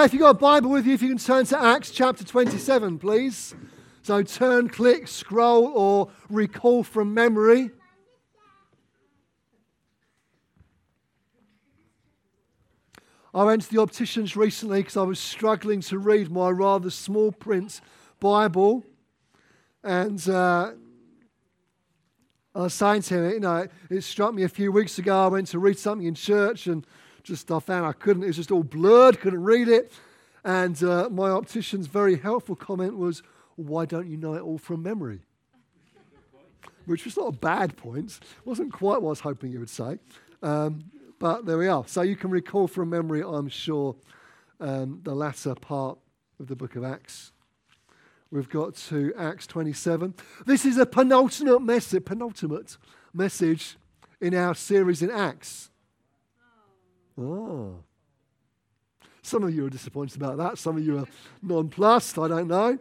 Okay, if you've got a Bible with you, if you can turn to Acts chapter 27, please. So turn, click, scroll, or recall from memory. I went to the opticians recently because I was struggling to read my rather small print Bible. And uh, I was saying to him, you know, it struck me a few weeks ago. I went to read something in church and just I found I couldn't, it was just all blurred, couldn't read it. And uh, my optician's very helpful comment was, Why don't you know it all from memory? Which was not a bad point. Wasn't quite what I was hoping you would say. Um, but there we are. So you can recall from memory, I'm sure, um, the latter part of the book of Acts. We've got to Acts 27. This is a penultimate message, penultimate message in our series in Acts. Oh. Some of you are disappointed about that. Some of you are nonplussed. I don't know.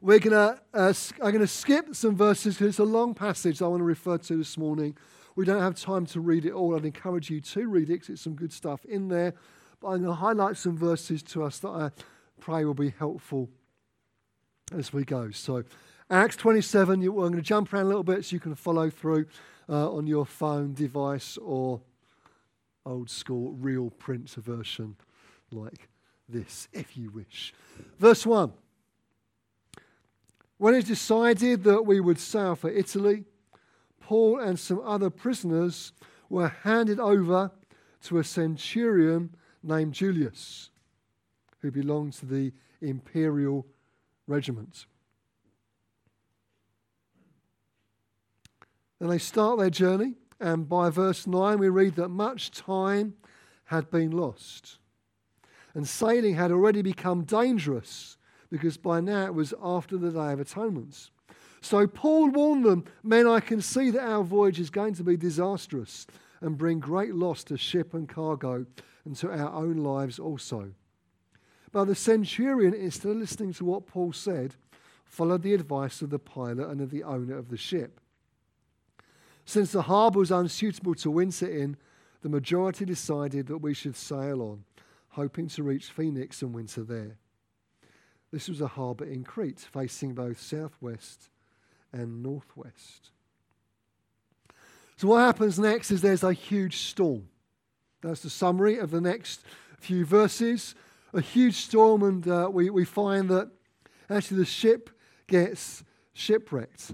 We're gonna, uh, I'm going to skip some verses because it's a long passage I want to refer to this morning. We don't have time to read it all. I'd encourage you to read it because it's some good stuff in there. But I'm going to highlight some verses to us that I pray will be helpful as we go. So, Acts 27, I'm going to jump around a little bit so you can follow through uh, on your phone device or old school real print version like this, if you wish. Verse 1 When it decided that we would sail for Italy, Paul and some other prisoners were handed over to a centurion named Julius, who belonged to the imperial regiment. And they start their journey and by verse 9, we read that much time had been lost. And sailing had already become dangerous because by now it was after the Day of Atonement. So Paul warned them, Men, I can see that our voyage is going to be disastrous and bring great loss to ship and cargo and to our own lives also. But the centurion, instead of listening to what Paul said, followed the advice of the pilot and of the owner of the ship. Since the harbour was unsuitable to winter in, the majority decided that we should sail on, hoping to reach Phoenix and winter there. This was a harbour in Crete, facing both southwest and northwest. So, what happens next is there's a huge storm. That's the summary of the next few verses. A huge storm, and uh, we, we find that actually the ship gets shipwrecked.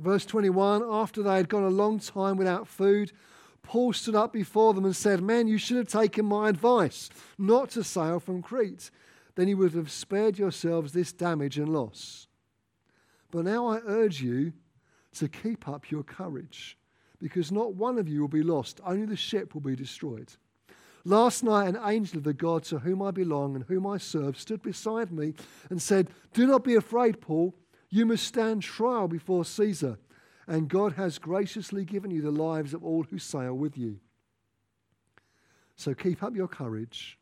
Verse 21 After they had gone a long time without food, Paul stood up before them and said, Men, you should have taken my advice not to sail from Crete. Then you would have spared yourselves this damage and loss. But now I urge you to keep up your courage, because not one of you will be lost, only the ship will be destroyed. Last night, an angel of the God to whom I belong and whom I serve stood beside me and said, Do not be afraid, Paul. You must stand trial before Caesar, and God has graciously given you the lives of all who sail with you. So keep up your courage,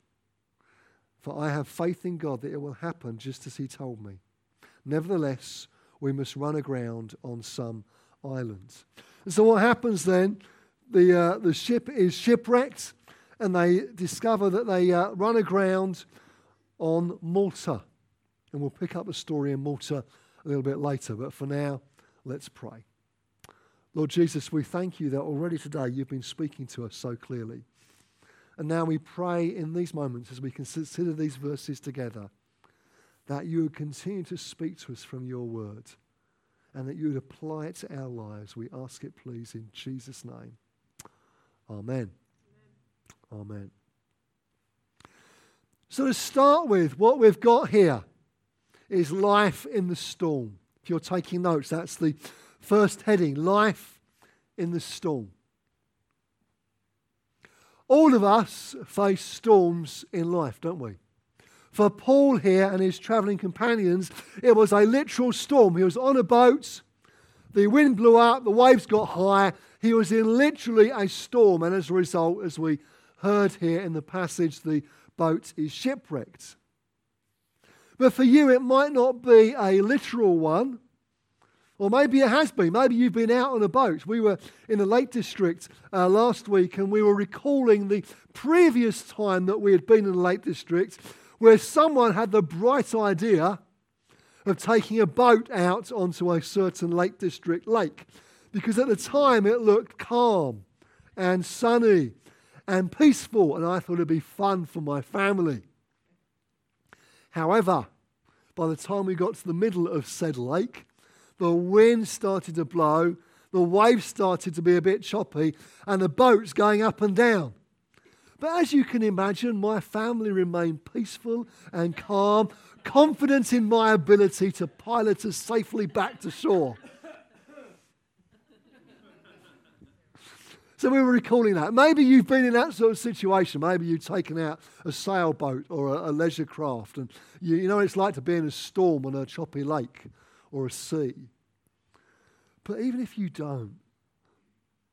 for I have faith in God that it will happen just as He told me. Nevertheless, we must run aground on some islands. And so, what happens then? The, uh, the ship is shipwrecked, and they discover that they uh, run aground on Malta. And we'll pick up the story in Malta a little bit later. But for now, let's pray. Lord Jesus, we thank you that already today you've been speaking to us so clearly. And now we pray in these moments as we consider these verses together that you would continue to speak to us from your word and that you would apply it to our lives. We ask it, please, in Jesus' name. Amen. Amen. Amen. So, to start with, what we've got here is life in the storm. If you're taking notes, that's the first heading life in the storm. All of us face storms in life, don't we? For Paul here and his traveling companions, it was a literal storm. He was on a boat, the wind blew up, the waves got high, He was in literally a storm, and as a result, as we heard here in the passage, the boat is shipwrecked. But for you, it might not be a literal one. Or maybe it has been. Maybe you've been out on a boat. We were in the Lake District uh, last week and we were recalling the previous time that we had been in the Lake District where someone had the bright idea of taking a boat out onto a certain Lake District lake. Because at the time it looked calm and sunny and peaceful, and I thought it'd be fun for my family. However, by the time we got to the middle of said lake, the wind started to blow, the waves started to be a bit choppy, and the boat's going up and down. But as you can imagine, my family remained peaceful and calm, confident in my ability to pilot us safely back to shore. So we were recalling that. Maybe you've been in that sort of situation. Maybe you've taken out a sailboat or a, a leisure craft, and you, you know what it's like to be in a storm on a choppy lake or a sea. But even if you don't,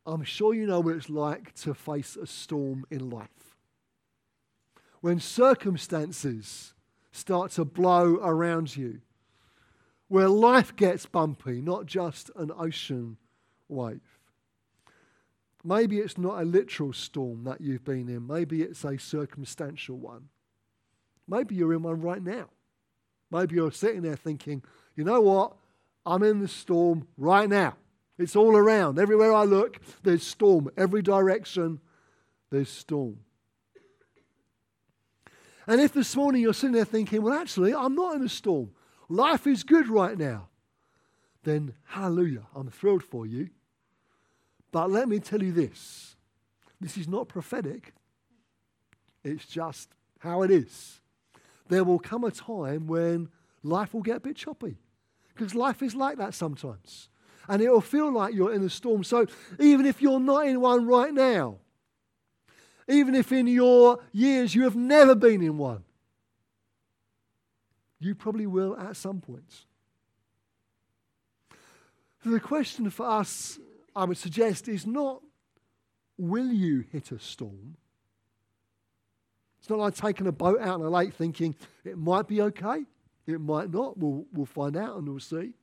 I'm sure you know what it's like to face a storm in life. When circumstances start to blow around you, where life gets bumpy, not just an ocean wave. Maybe it's not a literal storm that you've been in, maybe it's a circumstantial one. Maybe you're in one right now. Maybe you're sitting there thinking, you know what? I'm in the storm right now. It's all around. Everywhere I look, there's storm. Every direction, there's storm. And if this morning you're sitting there thinking, well, actually, I'm not in a storm, life is good right now, then hallelujah, I'm thrilled for you. But let me tell you this this is not prophetic, it's just how it is. There will come a time when life will get a bit choppy because life is like that sometimes. And it will feel like you're in a storm. So even if you're not in one right now, even if in your years you have never been in one, you probably will at some point. So the question for us I would suggest is not will you hit a storm? It's not like taking a boat out on a lake thinking it might be okay, it might not. We'll, we'll find out and we'll see.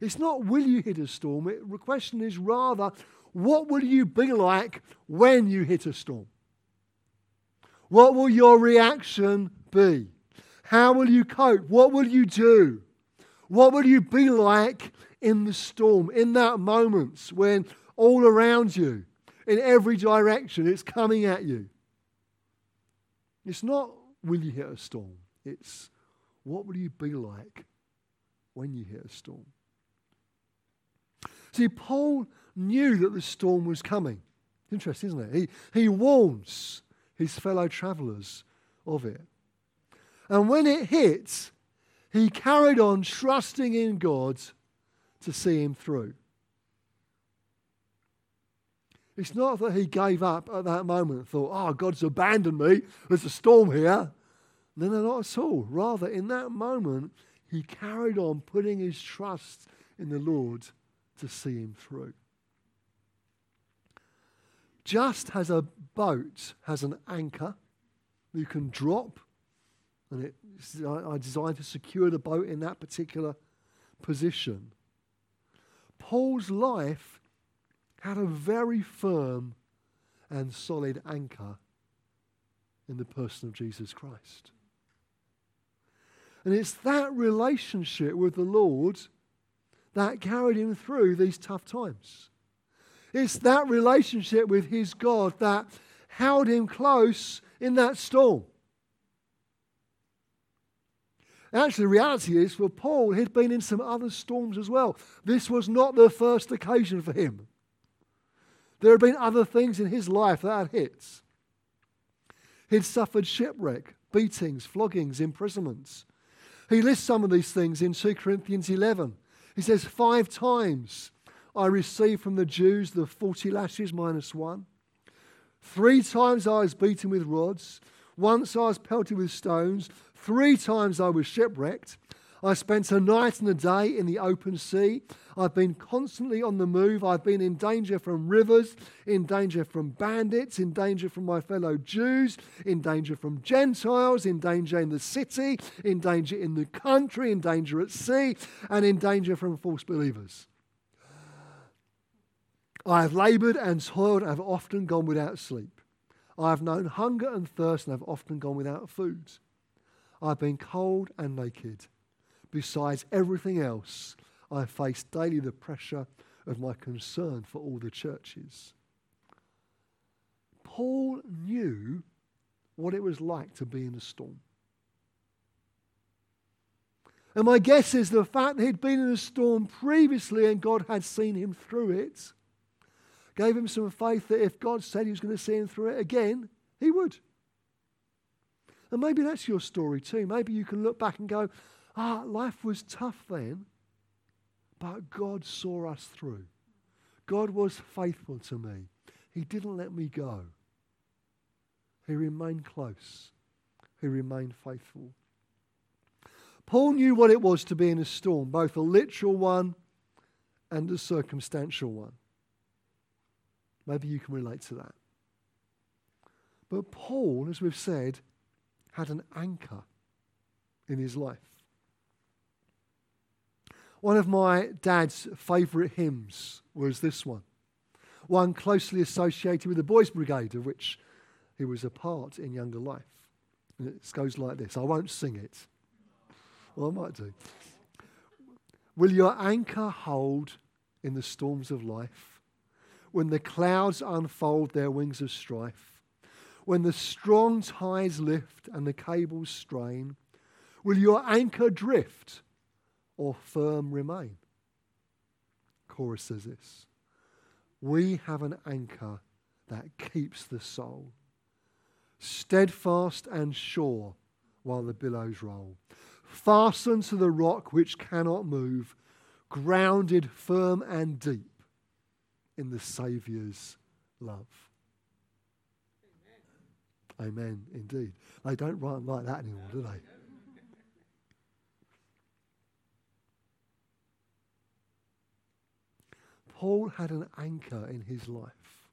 It's not will you hit a storm. It, the question is rather what will you be like when you hit a storm? What will your reaction be? How will you cope? What will you do? What will you be like in the storm, in that moment when all around you, in every direction, it's coming at you. It's not will you hit a storm, it's what will you be like when you hit a storm. See, Paul knew that the storm was coming. Interesting, isn't it? He, he warns his fellow travelers of it. And when it hit, he carried on trusting in God to see him through. It's not that he gave up at that moment and thought, oh, God's abandoned me. There's a storm here. No, no, not at all. Rather, in that moment, he carried on putting his trust in the Lord to see him through. Just as a boat has an anchor you can drop, and it's designed to secure the boat in that particular position, Paul's life had a very firm and solid anchor in the person of Jesus Christ. And it's that relationship with the Lord that carried him through these tough times. It's that relationship with his God that held him close in that storm. Actually, the reality is for Paul, he'd been in some other storms as well. This was not the first occasion for him. There had been other things in his life that had hit. He'd suffered shipwreck, beatings, floggings, imprisonments. He lists some of these things in 2 Corinthians 11. He says, Five times I received from the Jews the 40 lashes minus one. Three times I was beaten with rods. Once I was pelted with stones. Three times I was shipwrecked. I spent a night and a day in the open sea. I've been constantly on the move. I've been in danger from rivers, in danger from bandits, in danger from my fellow Jews, in danger from Gentiles, in danger in the city, in danger in the country, in danger at sea, and in danger from false believers. I have labored and toiled and have often gone without sleep. I have known hunger and thirst and have often gone without food. I've been cold and naked. Besides everything else, I face daily the pressure of my concern for all the churches. Paul knew what it was like to be in a storm. And my guess is the fact that he'd been in a storm previously and God had seen him through it gave him some faith that if God said he was going to see him through it again, he would. And maybe that's your story too. Maybe you can look back and go, ah, life was tough then, but God saw us through. God was faithful to me. He didn't let me go. He remained close. He remained faithful. Paul knew what it was to be in a storm, both a literal one and a circumstantial one. Maybe you can relate to that. But Paul, as we've said, had an anchor in his life. One of my dad's favourite hymns was this one, one closely associated with the Boys' Brigade, of which he was a part in younger life. And it goes like this I won't sing it. Well, I might do. Will your anchor hold in the storms of life? When the clouds unfold their wings of strife? When the strong ties lift and the cables strain? Will your anchor drift or firm remain? Chorus says this We have an anchor that keeps the soul steadfast and sure while the billows roll. Fastened to the rock which cannot move, grounded firm and deep in the Saviour's love. Amen. Indeed. They don't write like that anymore, do they? Paul had an anchor in his life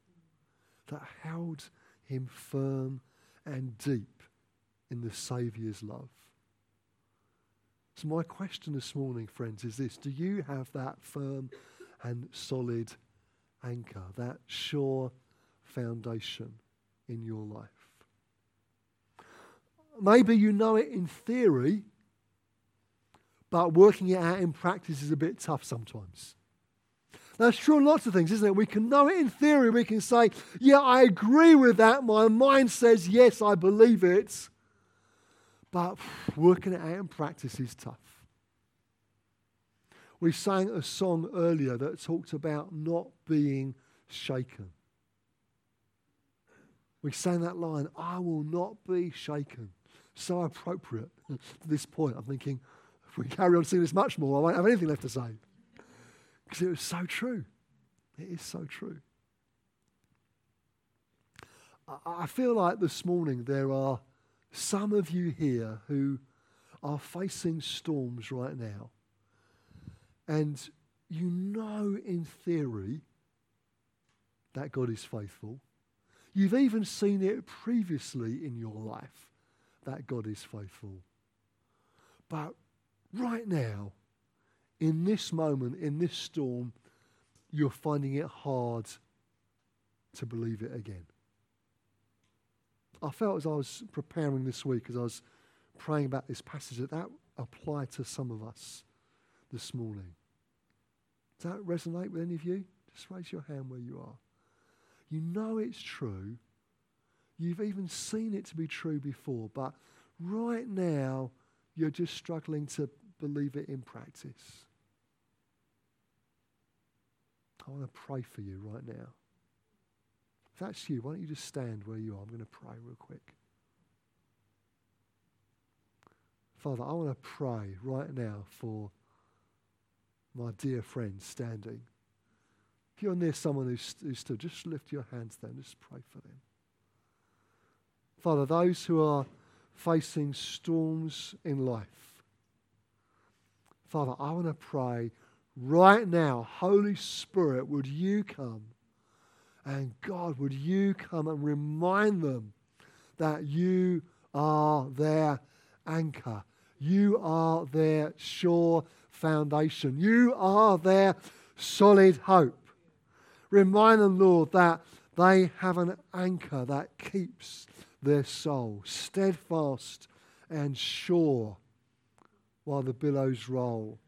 that held him firm and deep in the Saviour's love. So, my question this morning, friends, is this Do you have that firm and solid anchor, that sure foundation in your life? Maybe you know it in theory, but working it out in practice is a bit tough sometimes. That's true on lots of things, isn't it? We can know it in theory. We can say, yeah, I agree with that. My mind says, yes, I believe it. But working it out in practice is tough. We sang a song earlier that talked about not being shaken. We sang that line, I will not be shaken. So appropriate to this point. I'm thinking, if we carry on seeing this much more, I won't have anything left to say. Because it was so true. It is so true. I feel like this morning there are some of you here who are facing storms right now. And you know in theory that God is faithful. You've even seen it previously in your life that God is faithful. But right now, in this moment, in this storm, you're finding it hard to believe it again. I felt as I was preparing this week, as I was praying about this passage, that that applied to some of us this morning. Does that resonate with any of you? Just raise your hand where you are. You know it's true. You've even seen it to be true before, but right now you're just struggling to believe it in practice. I want to pray for you right now. If that's you, why don't you just stand where you are? I'm going to pray real quick. Father, I want to pray right now for my dear friend standing. If you're near someone who's, who's stood, just lift your hands then, just pray for them. Father, those who are facing storms in life, Father, I want to pray right now, Holy Spirit, would you come? And God, would you come and remind them that you are their anchor? You are their sure foundation. You are their solid hope. Remind them, Lord, that they have an anchor that keeps their soul steadfast and sure while the billows roll.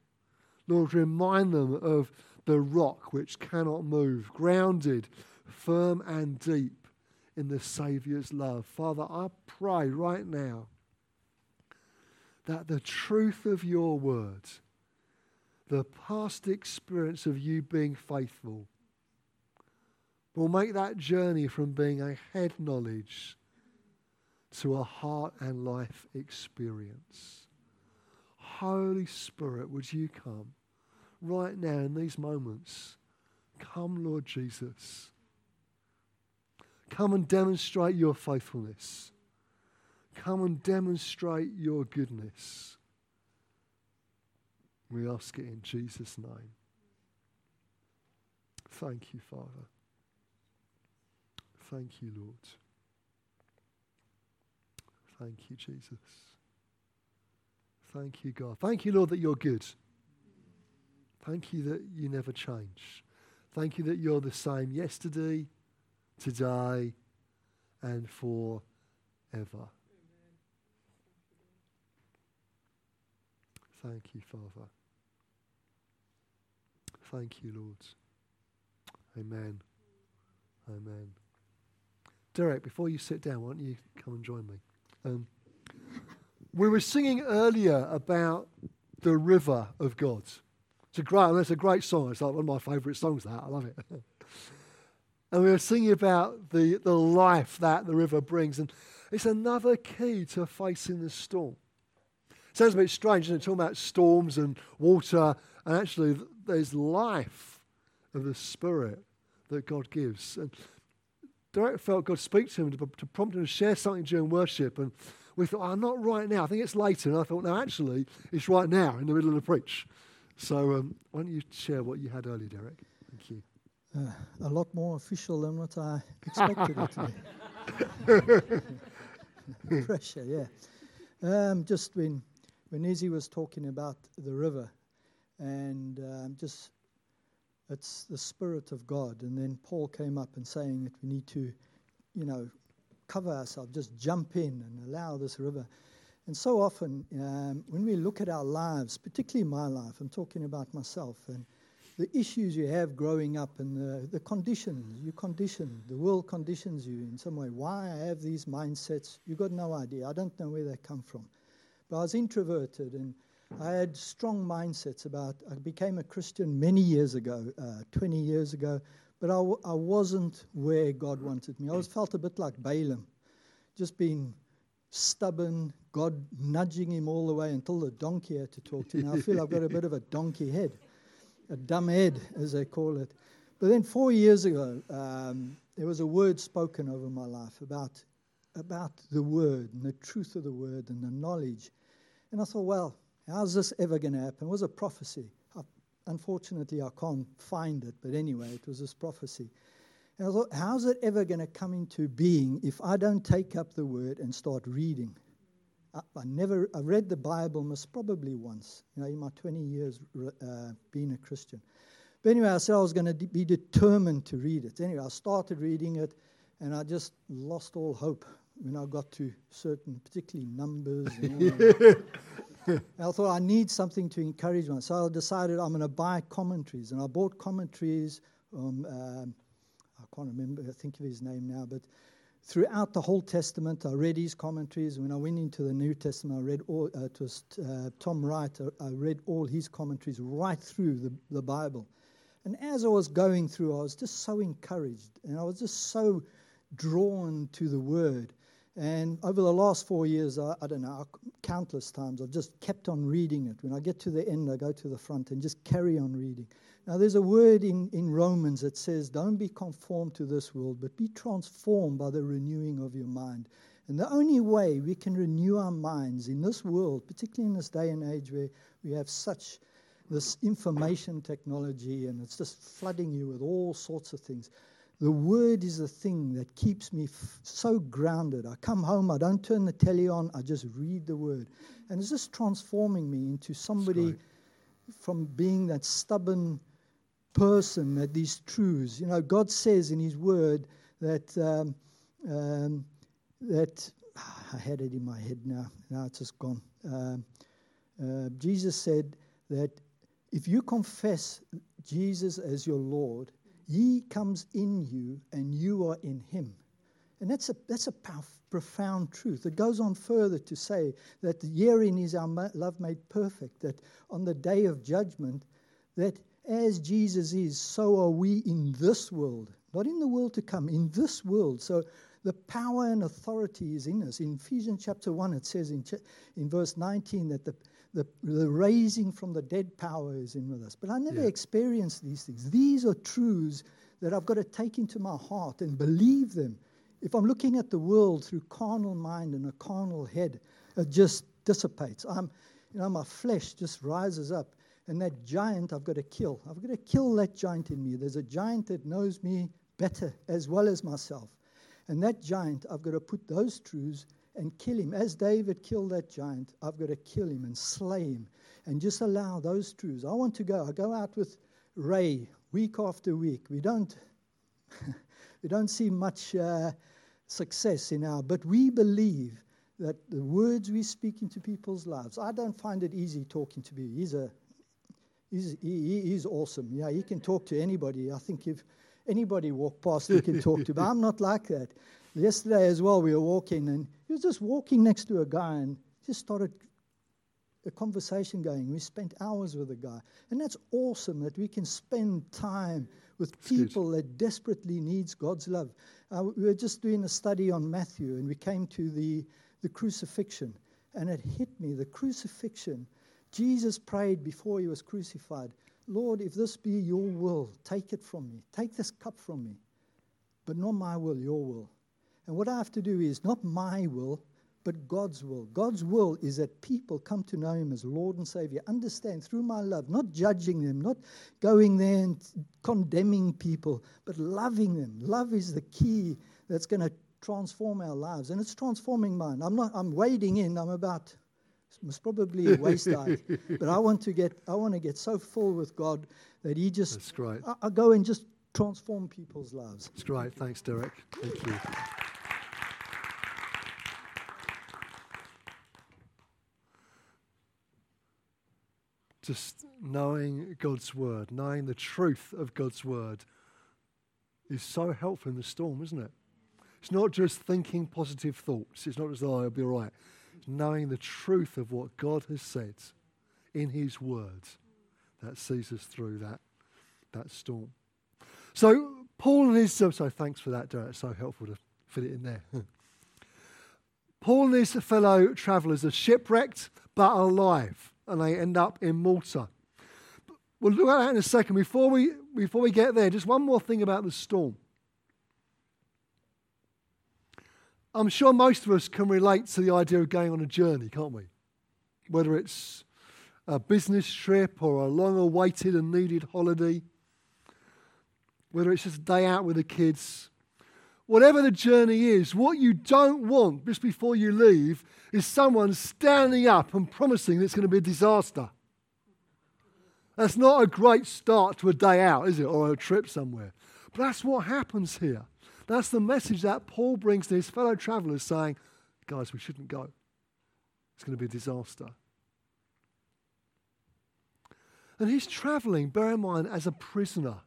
Lord, remind them of the rock which cannot move, grounded firm and deep in the Saviour's love. Father, I pray right now that the truth of your word, the past experience of you being faithful, will make that journey from being a head knowledge to a heart and life experience. Holy Spirit, would you come right now in these moments? Come, Lord Jesus. Come and demonstrate your faithfulness. Come and demonstrate your goodness. We ask it in Jesus' name. Thank you, Father. Thank you, Lord. Thank you, Jesus. Thank you, God. Thank you, Lord, that you're good. Thank you that you never change. Thank you that you're the same yesterday, today, and forever. Thank you, Father. Thank you, Lord. Amen. Amen. Derek, before you sit down, why don't you come and join me? Um, we were singing earlier about the river of God. It's a great, it's a great song. It's like one of my favourite songs. That I love it. and we were singing about the, the life that the river brings, and it's another key to facing the storm. Sounds a bit strange, isn't it? Talking about storms and water, and actually, there's life of the Spirit that God gives. And Derek felt God speak to him to, to prompt him to share something during worship, and we thought, oh, not right now. I think it's later. And I thought, no, actually, it's right now in the middle of the preach. So um, why don't you share what you had earlier, Derek? Thank you. Uh, a lot more official than what I expected it to be. Pressure, yeah. Um, just when when Izzy was talking about the river, and um, just it's the Spirit of God. And then Paul came up and saying that we need to, you know, cover ourselves, just jump in and allow this river. And so often, um, when we look at our lives, particularly my life, I'm talking about myself and the issues you have growing up and the, the conditions, you condition, the world conditions you in some way. Why I have these mindsets, you've got no idea. I don't know where they come from. But I was introverted and I had strong mindsets about, I became a Christian many years ago, uh, 20 years ago, but I w- I wasn't where God wanted me. I was felt a bit like Balaam, just being stubborn, God nudging him all the way until the donkey had to talk to him. I feel I've got a bit of a donkey head, a dumb head, as they call it. But then four years ago, um, there was a word spoken over my life about, about the word and the truth of the word and the knowledge. And I thought, well, how's this ever going to happen? It was a prophecy. I, unfortunately, I can't find it, but anyway, it was this prophecy. And I thought, how's it ever going to come into being if I don't take up the word and start reading? I, I never, I read the Bible most probably once, you know, in my 20 years uh, being a Christian. But anyway, I said I was going to be determined to read it. Anyway, I started reading it, and I just lost all hope when I got to certain, particularly numbers. I thought I need something to encourage me. So I decided I'm going to buy commentaries. And I bought commentaries. Um, I can't remember, I think of his name now, but throughout the whole Testament, I read his commentaries. When I went into the New Testament, I read all, uh, it was uh, Tom Wright, I, I read all his commentaries right through the, the Bible. And as I was going through, I was just so encouraged and I was just so drawn to the Word. And over the last four years, I, I, don't know, countless times, I've just kept on reading it. When I get to the end, I go to the front and just carry on reading. Now, there's a word in, in Romans that says, Don't be conformed to this world, but be transformed by the renewing of your mind. And the only way we can renew our minds in this world, particularly in this day and age where we have such this information technology and it's just flooding you with all sorts of things. The word is the thing that keeps me f- so grounded. I come home, I don't turn the telly on, I just read the word. And it's just transforming me into somebody from being that stubborn person that these truths, you know, God says in His word that, um, um, that, I had it in my head now, now it's just gone. Um, uh, Jesus said that if you confess Jesus as your Lord, He comes in you and you are in Him. And that's a, that's a profound truth. It goes on further to say that herein is our love made perfect, that on the day of judgment, that as Jesus is, so are we in this world, not in the world to come, in this world. So the power and authority is in us. In Ephesians chapter 1, it says in, in verse 19 that the, the, the raising from the dead power is in with us. But I never yeah. experienced these things. These are truths that I've got to take into my heart and believe them. If I'm looking at the world through carnal mind and a carnal head, it just dissipates. I'm, you know, my flesh just rises up. And that giant I've got to kill. I've got to kill that giant in me. There's a giant that knows me better as well as myself. And that giant, I've got to put those truths and kill him. As David killed that giant, I've got to kill him and slay him and just allow those truths. I want to go. I go out with Ray week after week. We don't, we don't see much uh, success in our, but we believe that the words we speak into people's lives. I don't find it easy talking to me. He's a, he's, he, he's awesome. Yeah, he can talk to anybody. I think if anybody walk past, he can talk to. But I'm not like that. Yesterday as well, we were walking, and he was just walking next to a guy, and just started a conversation going. We spent hours with the guy, and that's awesome that we can spend time with that's people good. that desperately needs God's love. Uh, we were just doing a study on Matthew, and we came to the the crucifixion, and it hit me. The crucifixion. Jesus prayed before he was crucified. Lord, if this be your will, take it from me. Take this cup from me. But not my will, your will. And what I have to do is not my will, but God's will. God's will is that people come to know Him as Lord and Savior. Understand through my love, not judging them, not going there and condemning people, but loving them. Love is the key that's going to transform our lives, and it's transforming mine. I'm not. I'm wading in. I'm about. It's probably waist high, but I want to get. I want to get so full with God that He just. That's great. I, I go and just transform people's lives. That's great. Thanks, Derek. Thank you. Just knowing God's word, knowing the truth of God's word is so helpful in the storm, isn't it? It's not just thinking positive thoughts. It's not just, oh, I'll be all right. It's knowing the truth of what God has said in His word that sees us through that, that storm. So, Paul and his, so thanks for that, Derek. It's so helpful to fit it in there. Paul and his fellow travellers are shipwrecked but alive and they end up in Malta. We'll look at that in a second. Before we, before we get there, just one more thing about the storm. I'm sure most of us can relate to the idea of going on a journey, can't we? Whether it's a business trip or a long awaited and needed holiday, whether it's just a day out with the kids, whatever the journey is, what you don't want just before you leave is someone standing up and promising that it's going to be a disaster. That's not a great start to a day out, is it, or a trip somewhere? But that's what happens here. That's the message that Paul brings to his fellow travelers saying, guys, we shouldn't go. It's going to be a disaster. And he's traveling, bear in mind, as a prisoner.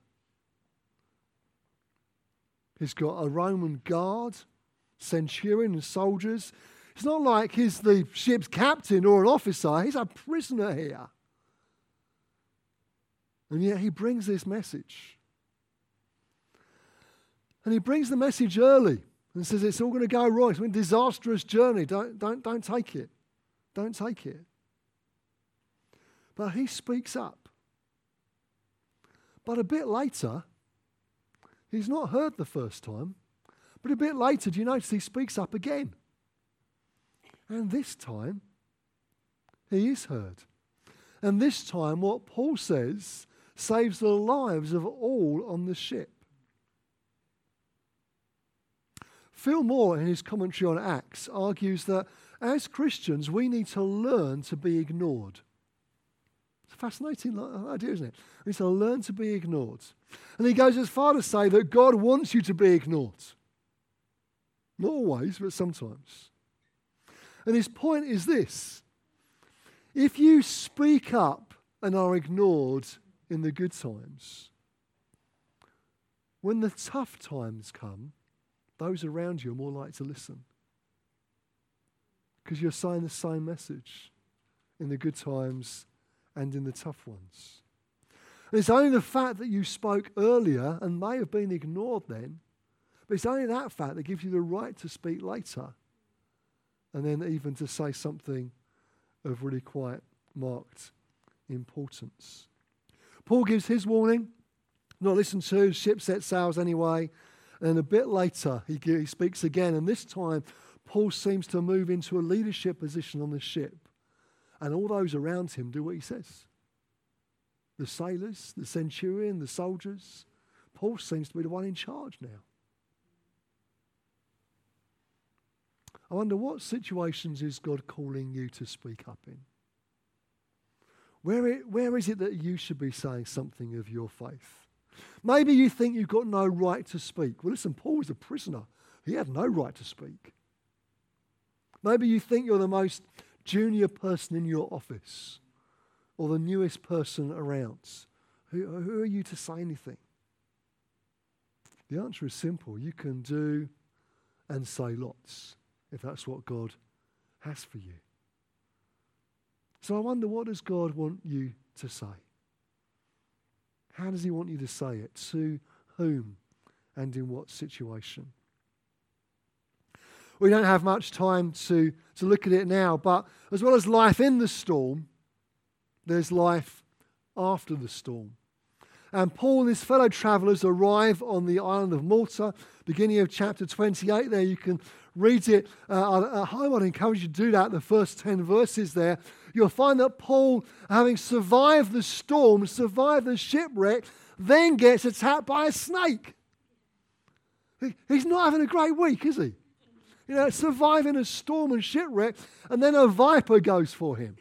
He's got a Roman guard, centurion, and soldiers. It's not like he's the ship's captain or an officer, he's a prisoner here. And yet he brings this message. And he brings the message early and says it's all going to go wrong. It's a disastrous journey. Don't, don't, don't take it. Don't take it. But he speaks up. But a bit later, he's not heard the first time, but a bit later, do you notice he speaks up again? And this time, he is heard. And this time, what Paul says saves the lives of all on the ship. Phil Moore, in his commentary on Acts, argues that as Christians, we need to learn to be ignored. Fascinating uh, idea, isn't it? We need to learn to be ignored. And he goes as far to say that God wants you to be ignored. Not always, but sometimes. And his point is this if you speak up and are ignored in the good times, when the tough times come, those around you are more likely to listen. Because you're saying the same message in the good times and in the tough ones. And it's only the fact that you spoke earlier and may have been ignored then, but it's only that fact that gives you the right to speak later and then even to say something of really quite marked importance. Paul gives his warning not listen to, ship set sails anyway. And a bit later, he, he speaks again, and this time, Paul seems to move into a leadership position on the ship. And all those around him do what he says the sailors, the centurion, the soldiers. Paul seems to be the one in charge now. I wonder what situations is God calling you to speak up in? Where, it, where is it that you should be saying something of your faith? Maybe you think you've got no right to speak. Well, listen, Paul was a prisoner, he had no right to speak. Maybe you think you're the most junior person in your office or the newest person around. Who, who are you to say anything? The answer is simple. You can do and say lots if that's what God has for you. So I wonder, what does God want you to say? How does he want you to say it? To whom and in what situation? We don't have much time to, to look at it now, but as well as life in the storm, there's life after the storm. And Paul and his fellow travelers arrive on the island of Malta, beginning of chapter 28. There you can read it uh, at home. I'd encourage you to do that, the first 10 verses there. You'll find that Paul, having survived the storm, survived the shipwreck, then gets attacked by a snake. He's not having a great week, is he? You know, surviving a storm and shipwreck, and then a viper goes for him.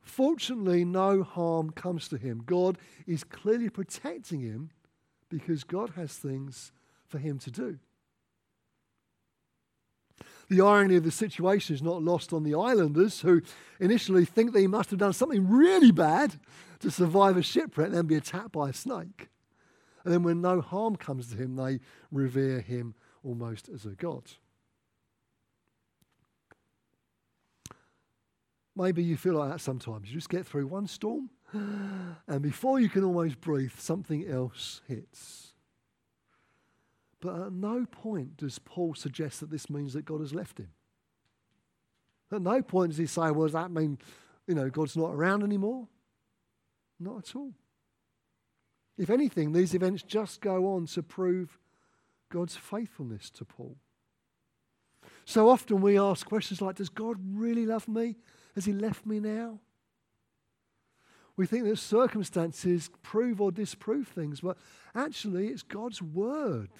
Fortunately, no harm comes to him. God is clearly protecting him because God has things for him to do. The irony of the situation is not lost on the islanders, who initially think they must have done something really bad to survive a shipwreck and then be attacked by a snake. And then, when no harm comes to him, they revere him almost as a god. Maybe you feel like that sometimes. You just get through one storm, and before you can almost breathe, something else hits. But at no point does Paul suggest that this means that God has left him. At no point does he say, well, does that mean, you know, God's not around anymore? Not at all. If anything, these events just go on to prove God's faithfulness to Paul. So often we ask questions like, Does God really love me? Has He left me now? We think that circumstances prove or disprove things, but actually it's God's word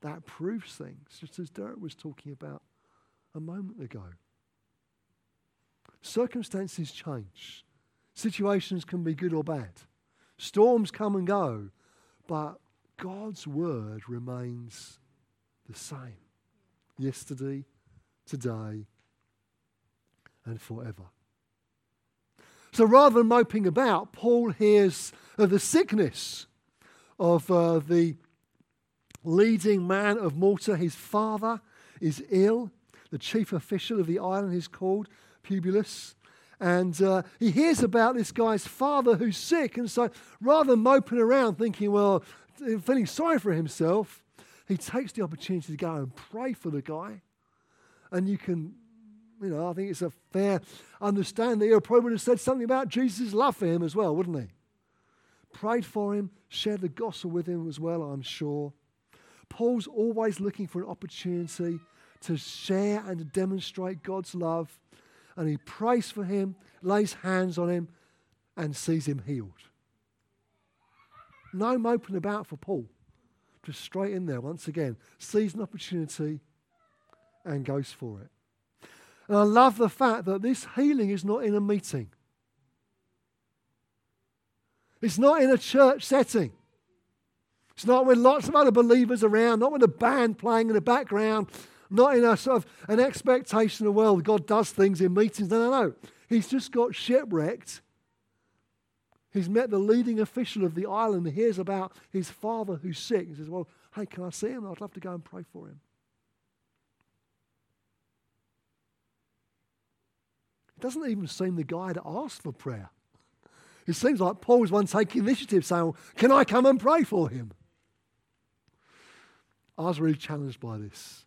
that proves things, just as Derek was talking about a moment ago. Circumstances change, situations can be good or bad, storms come and go, but God's word remains the same yesterday, today, and forever. So rather than moping about, Paul hears of the sickness of uh, the leading man of Malta. His father is ill. The chief official of the island is called Publius. And uh, he hears about this guy's father who's sick. And so rather than moping around thinking, well, feeling sorry for himself, he takes the opportunity to go and pray for the guy. And you can, you know, I think it's a fair understanding that he probably would have said something about Jesus' love for him as well, wouldn't he? Prayed for him, shared the gospel with him as well, I'm sure. Paul's always looking for an opportunity to share and to demonstrate God's love. And he prays for him, lays hands on him, and sees him healed. No moping about for Paul. Just straight in there once again, sees an opportunity and goes for it. And I love the fact that this healing is not in a meeting. It's not in a church setting. It's not with lots of other believers around, not with a band playing in the background, not in a sort of an expectation of, well, God does things in meetings. No, no, no. He's just got shipwrecked. He's met the leading official of the island and hears about his father who's sick. He says, Well, hey, can I see him? I'd love to go and pray for him. It doesn't even seem the guy to ask for prayer. It seems like Paul's one taking initiative, saying, Can I come and pray for him? I was really challenged by this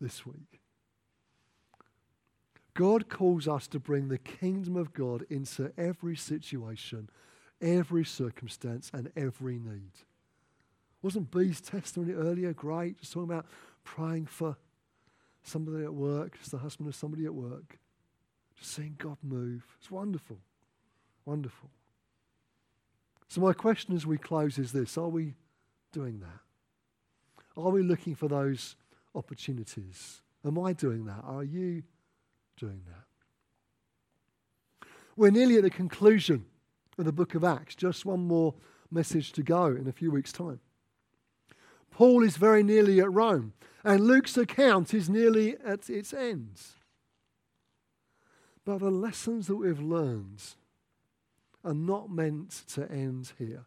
this week. God calls us to bring the kingdom of God into every situation, every circumstance, and every need. Wasn't B's testimony earlier great? Just talking about praying for somebody at work, just the husband of somebody at work. Just seeing God move. It's wonderful. Wonderful. So, my question as we close is this Are we doing that? Are we looking for those opportunities? Am I doing that? Are you doing that? We're nearly at the conclusion the book of Acts. Just one more message to go in a few weeks' time. Paul is very nearly at Rome, and Luke's account is nearly at its end. But the lessons that we've learned are not meant to end here.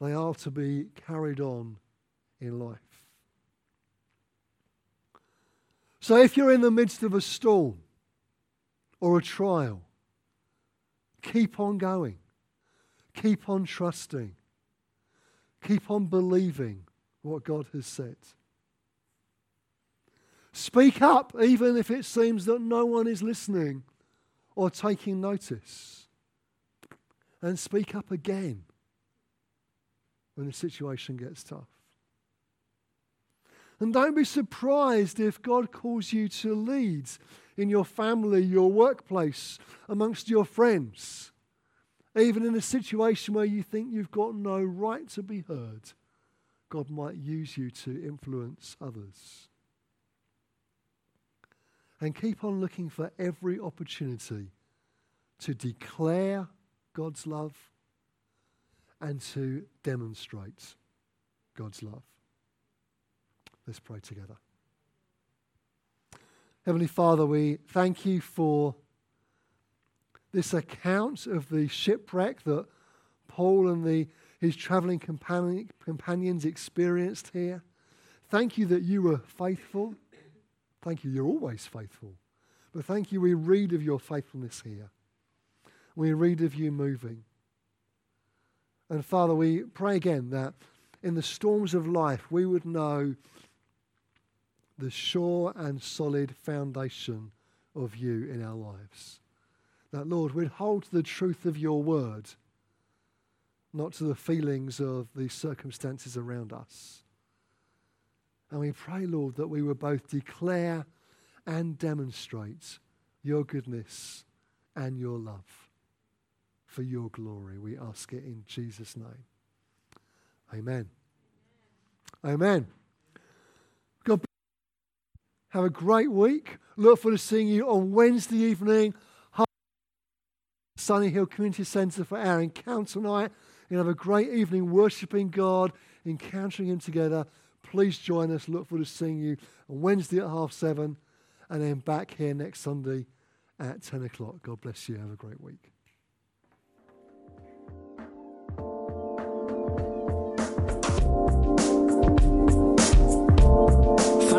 They are to be carried on in life. So if you're in the midst of a storm or a trial, keep on going. Keep on trusting. Keep on believing what God has said. Speak up, even if it seems that no one is listening or taking notice. And speak up again when the situation gets tough. And don't be surprised if God calls you to lead in your family, your workplace, amongst your friends, even in a situation where you think you've got no right to be heard. God might use you to influence others. And keep on looking for every opportunity to declare God's love and to demonstrate God's love. Let's pray together. Heavenly Father, we thank you for this account of the shipwreck that Paul and the, his traveling companion, companions experienced here. Thank you that you were faithful. Thank you, you're always faithful. But thank you, we read of your faithfulness here. We read of you moving. And Father, we pray again that in the storms of life we would know the sure and solid foundation of you in our lives. That, Lord, we'd hold to the truth of your word, not to the feelings of the circumstances around us. And we pray, Lord, that we would both declare and demonstrate your goodness and your love for your glory. We ask it in Jesus' name. Amen. Amen. God have a great week. Look forward to seeing you on Wednesday evening, Sunny Hill Community Centre for our encounter night. And have a great evening worshiping God, encountering Him together. Please join us. Look forward to seeing you on Wednesday at half seven, and then back here next Sunday at 10 o'clock. God bless you. Have a great week.